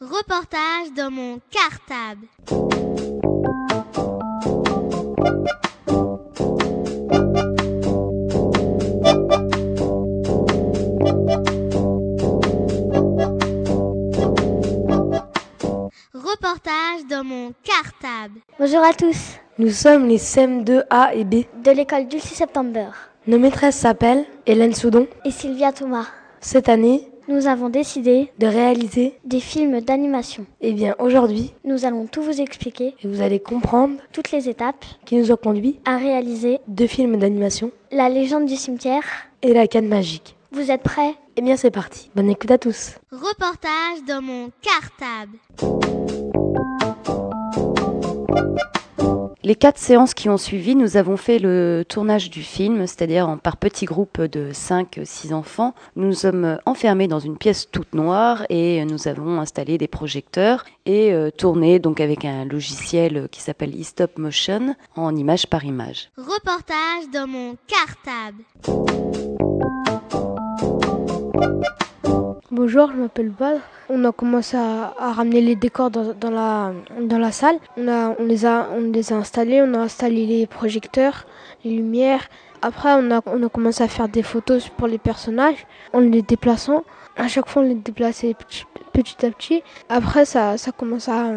Reportage dans mon cartable. Reportage dans mon cartable. Bonjour à tous. Nous sommes les CM2A et B. De l'école du 6 septembre. Nos maîtresses s'appellent Hélène Soudon. Et Sylvia Thomas. Cette année, nous avons décidé de réaliser des films d'animation. Et eh bien aujourd'hui, nous allons tout vous expliquer et vous allez comprendre toutes les étapes qui nous ont conduit à réaliser deux films d'animation La légende du cimetière et La canne magique. Vous êtes prêts? Eh bien c'est parti. Bonne écoute à tous. Reportage dans mon cartable. Les quatre séances qui ont suivi, nous avons fait le tournage du film, c'est-à-dire par petits groupes de 5-6 enfants. Nous nous sommes enfermés dans une pièce toute noire et nous avons installé des projecteurs et euh, tourné donc avec un logiciel qui s'appelle e-stop motion en image par image. Reportage dans mon cartable. Bonjour, je m'appelle Val. On a commencé à, ramener les décors dans, la, dans la salle. On, a, on, les a, on les a installés, on a installé les projecteurs, les lumières. Après, on a, on a commencé à faire des photos pour les personnages en les déplaçant. À chaque fois, on les déplaçait petit, à petit. Après, ça, ça commence à.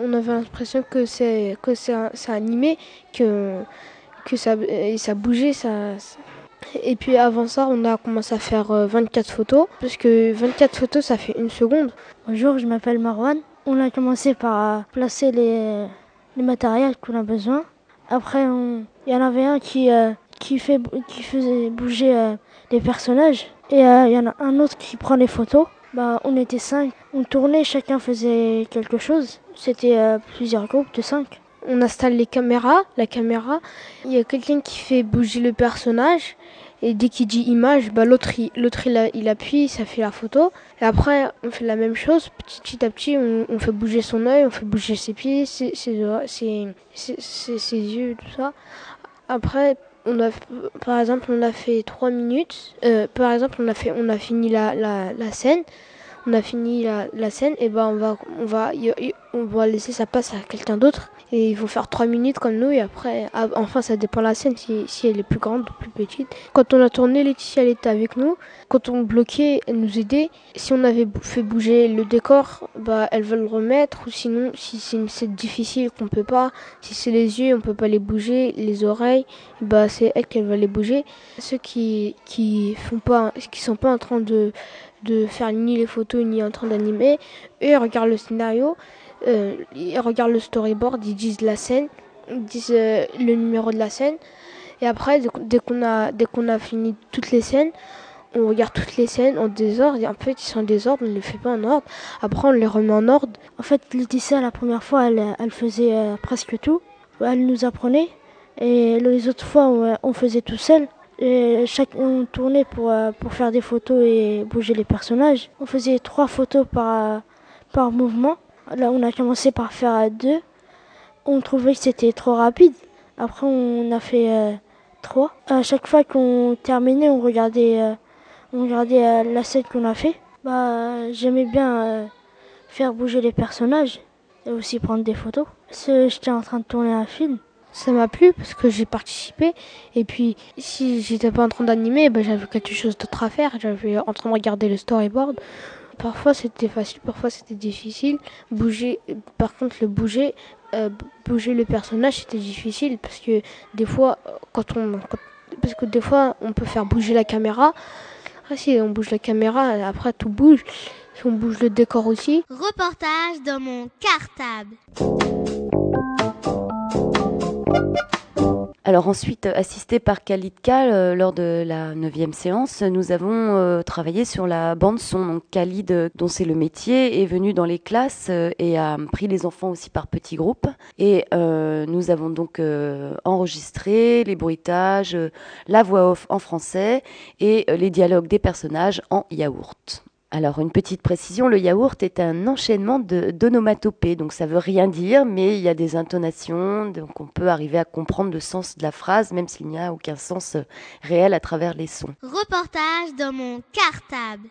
on avait l'impression que c'est que animé, que, que ça, ça bougeait, ça, et puis avant ça, on a commencé à faire 24 euh, photos, parce que 24 photos, ça fait une seconde. Bonjour, je m'appelle Marwan. On a commencé par placer les, les matériels qu'on a besoin. Après, il y en avait un qui, euh, qui, fait, qui faisait bouger euh, les personnages. Et il y en a un autre qui prend les photos. Bah, on était cinq. On tournait, chacun faisait quelque chose. C'était plusieurs groupes de cinq on installe les caméras, la caméra, il y a quelqu'un qui fait bouger le personnage et dès qu'il dit image, bah l'autre il, l'autre il, appuie, ça fait la photo. Et après on fait la même chose, petit, à petit on, fait bouger son œil, on fait bouger ses pieds, ses, yeux, tout ça. Après on a, par exemple on a fait trois minutes, euh, par exemple on a fait on a fini la scène on a fini la, scène, et ben on va, on va, on va laisser sa place à quelqu'un d'autre. Et il faut faire 3 minutes comme nous et après, ah, enfin ça dépend de la scène si, si, elle est plus grande ou plus petite. Quand on a tourné, Laetitia elle était avec nous. Quand on bloquait, elle nous aidait. Si on avait fait bouger le décor, bah elle va le remettre. Ou sinon, si c'est difficile qu'on peut pas, si c'est les yeux, on peut pas les bouger, les oreilles, bah c'est elle qui va les bouger. Ceux qui qui font pas, qui sont pas en train de de faire ni les photos ni en train d'animer, eux ils regardent le scénario euh, ils regardent le storyboard, ils disent la scène, ils disent euh, le numéro de la scène. Et après, dès qu'on a, fini toutes les scènes, on regarde toutes les scènes en désordre. En fait, ils sont en désordre, on ne les fait pas en ordre. Après, on les remet en ordre. En fait, Laetitia, la première fois, elle, elle faisait euh, presque tout. Elle nous apprenait. Et les autres fois, on, faisait tout seul. Chaque, on tournait pour, pour faire des photos et bouger les personnages. On faisait trois photos par, par mouvement. Là, on a commencé par faire deux. On trouvait que c'était trop rapide. Après, on a fait euh, trois. À chaque fois qu'on terminait, on regardait, euh, on regardait euh, la scène qu'on a fait. Bah, j'aimais bien faire bouger les personnages et aussi prendre des photos. J'étais en train de tourner un film. Ça m'a plu parce que j'ai participé. Et puis, si j'étais pas en train d'animer, bah, j'avais quelque chose d'autre à faire. J'avais en train de regarder le storyboard. Parfois c'était facile, parfois c'était difficile. Bouger, par contre le bouger, euh, bouger le personnage c'était difficile parce que des fois quand on, parce que des fois on peut faire bouger la caméra. Ah si on bouge la caméra, après tout bouge. Si on bouge le décor aussi. Reportage dans mon cartable. Alors ensuite, assisté par Khalid Kal euh, lors de la neuvième séance, nous avons euh, travaillé sur la bande son. Donc Khalid, euh, dont c'est le métier, est venu dans les classes et a pris les enfants aussi par petits groupes. Et nous avons donc enregistré les bruitages, la voix off en français et les dialogues des personnages en yaourt. Alors, une petite précision, le yaourt est un enchaînement d'onomatopées, donc ça veut rien dire, mais il y a des intonations, donc on peut arriver à comprendre le sens de la phrase, même s'il n'y a aucun sens euh, réel à travers les sons. Reportage dans mon cartable.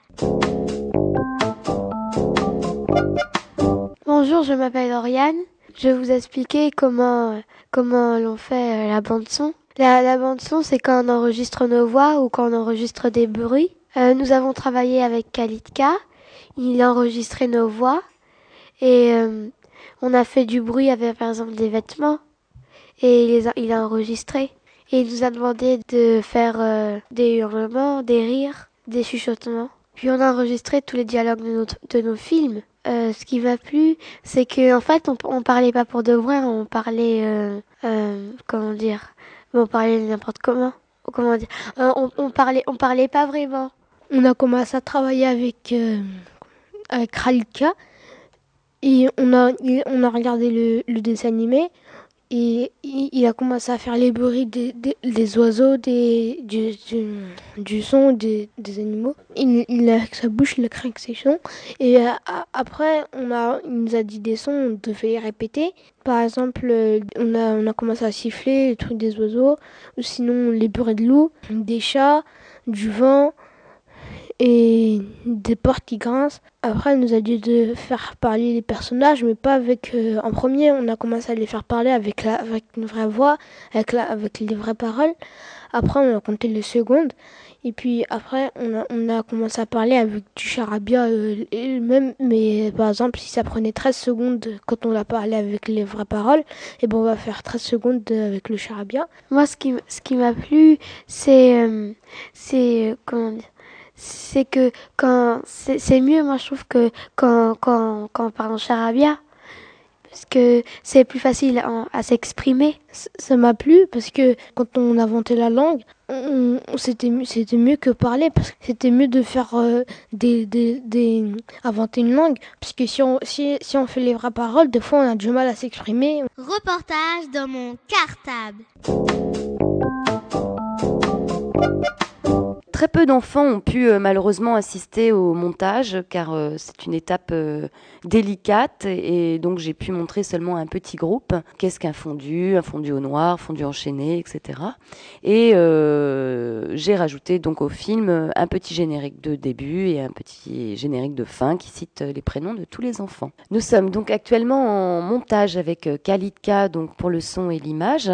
Bonjour, je m'appelle Oriane. Je vais vous expliquer comment, comment l'on fait euh, la bande son. La, la bande son, c'est quand on enregistre nos voix ou quand on enregistre des bruits. Euh, nous avons travaillé avec Kalitka. Il a enregistré nos voix et euh, on a fait du bruit avec par exemple des vêtements et il, a, enregistré. Et il nous a demandé de faire euh, des hurlements, des rires, des chuchotements. Puis on a enregistré tous les dialogues de, nos films. Ce qui m'a plu, c'est que en fait, on, on parlait pas pour de vrai, on parlait, comment dire, on parlait n'importe comment, comment dire, on, on parlait, on parlait pas vraiment. On a commencé à travailler avec, euh, avec et on a, on a regardé le, dessin animé et il, a commencé à faire les bruits des, des, oiseaux, des, du, du, son des, des animaux. Il, il a avec sa bouche, il a créé ses sons. Et euh, après, on a, il nous a dit des sons, on devait les répéter. Par exemple, euh, on a, on a commencé à siffler les trucs des oiseaux, ou sinon les bruits de loups, des chats, du vent et des portes qui grincent. Après, elle nous a dit de faire parler les personnages, mais pas avec. euh, en premier, on a commencé à les faire parler avec, la, avec une vraie voix, avec, la, avec les vraies paroles. Après, on a compté les secondes. Et puis après, on a, on a commencé à parler avec du charabia euh, et même. Mais par exemple, si ça prenait 13 secondes quand on a parlé avec les vraies paroles, et ben on va faire 13 secondes avec le charabia. Moi, ce qui, ce qui m'a plu, c'est, euh, c'est, comment dire, c'est que quand, c'est mieux, moi, je trouve que quand, quand, quand on parle en charabia, parce que c'est plus facile à s'exprimer. Ça m'a plu parce que quand on inventait la langue, c'était c'était mieux que parler parce que c'était mieux de faire euh, des, des, des inventer une langue parce que si on si, si on fait les vraies paroles, des fois on a du mal à s'exprimer. Reportage dans mon cartable. Très peu d'enfants ont pu euh, malheureusement assister au montage car euh, c'est une étape euh, délicate et, donc j'ai pu montrer seulement un petit groupe. Qu'est-ce qu'un fondu, un fondu au noir, fondu enchaîné, etc. Et j'ai rajouté donc au film un petit générique de début et un petit générique de fin qui cite les prénoms de tous les enfants. Nous sommes donc actuellement en montage avec Kalitka donc pour le son et l'image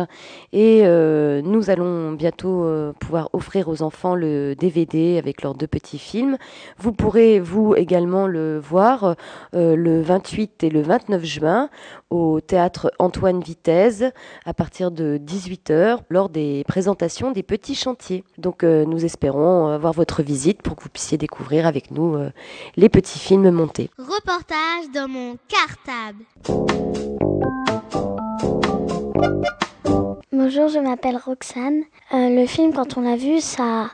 et nous allons bientôt pouvoir offrir aux enfants le DVD avec leurs deux petits films. Vous pourrez, vous également, le voir euh, le 28 et le 29 juin au théâtre Antoine Vitesse à partir de 18h lors des présentations des petits chantiers. Donc euh, nous espérons avoir votre visite pour que vous puissiez découvrir avec nous euh, les petits films montés. Reportage dans mon cartable. Bonjour, je m'appelle Roxane. Euh, le film, quand on l'a vu, ça,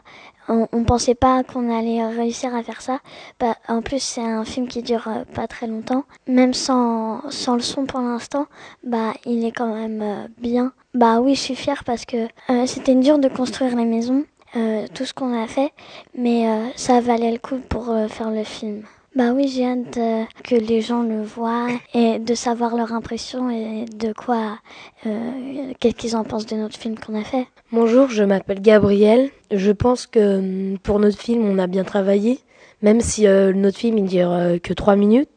on, on pensait pas qu'on allait réussir à faire ça. Bah, en plus, c'est un film qui dure euh, pas très longtemps. Même sans, sans le son pour l'instant, bah, il est quand même euh, bien. Bah oui, je suis fière parce que euh, c'était dur de construire les maisons, euh, tout ce qu'on a fait, mais ça valait le coup pour faire le film. Bah oui, j'ai hâte euh, que les gens le voient et de savoir leur impression et de quoi, euh, qu'est-ce qu'ils en pensent de notre film qu'on a fait. Bonjour, je m'appelle Gabriel. Je pense que hum, pour notre film, on a bien travaillé, même si euh, notre film il dure que trois minutes.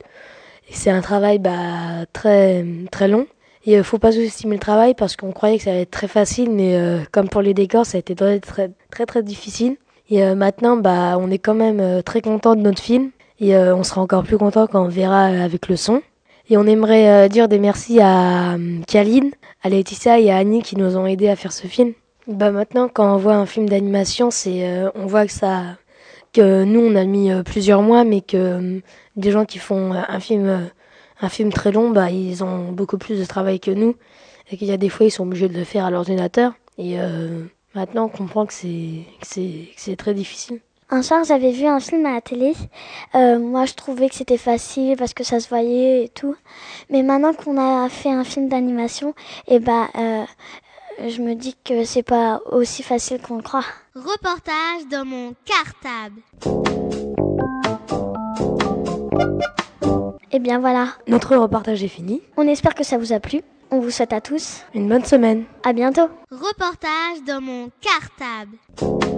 Et c'est un travail bah, très très long. Et euh, faut pas sous-estimer le travail parce qu'on croyait que ça allait être très facile, mais comme pour les décors, ça a été très très très, très difficile. Et maintenant, bah, on est quand même très content de notre film. Et euh, on sera encore plus content quand on verra euh, avec le son. Et on aimerait euh, dire des merci à Khalid, à Laetitia et à Annie qui nous ont aidés à faire ce film. Bah maintenant, quand on voit un film d'animation, c'est, on voit que ça, que nous on a mis plusieurs mois, mais que des gens qui font un film, un film très long, bah ils ont beaucoup plus de travail que nous, et qu'il y a des fois ils sont obligés de le faire à l'ordinateur. Et maintenant, on comprend que c'est, c'est, que c'est très difficile. Un soir, j'avais vu un film à la télé. Euh, moi, je trouvais que c'était facile parce que ça se voyait et tout. Mais maintenant qu'on a fait un film d'animation, et bah, euh, je me dis que c'est pas aussi facile qu'on le croit. Reportage dans mon cartable. Et bien voilà. Notre reportage est fini. On espère que ça vous a plu. On vous souhaite à tous. Une bonne semaine. À bientôt. Reportage dans mon cartable.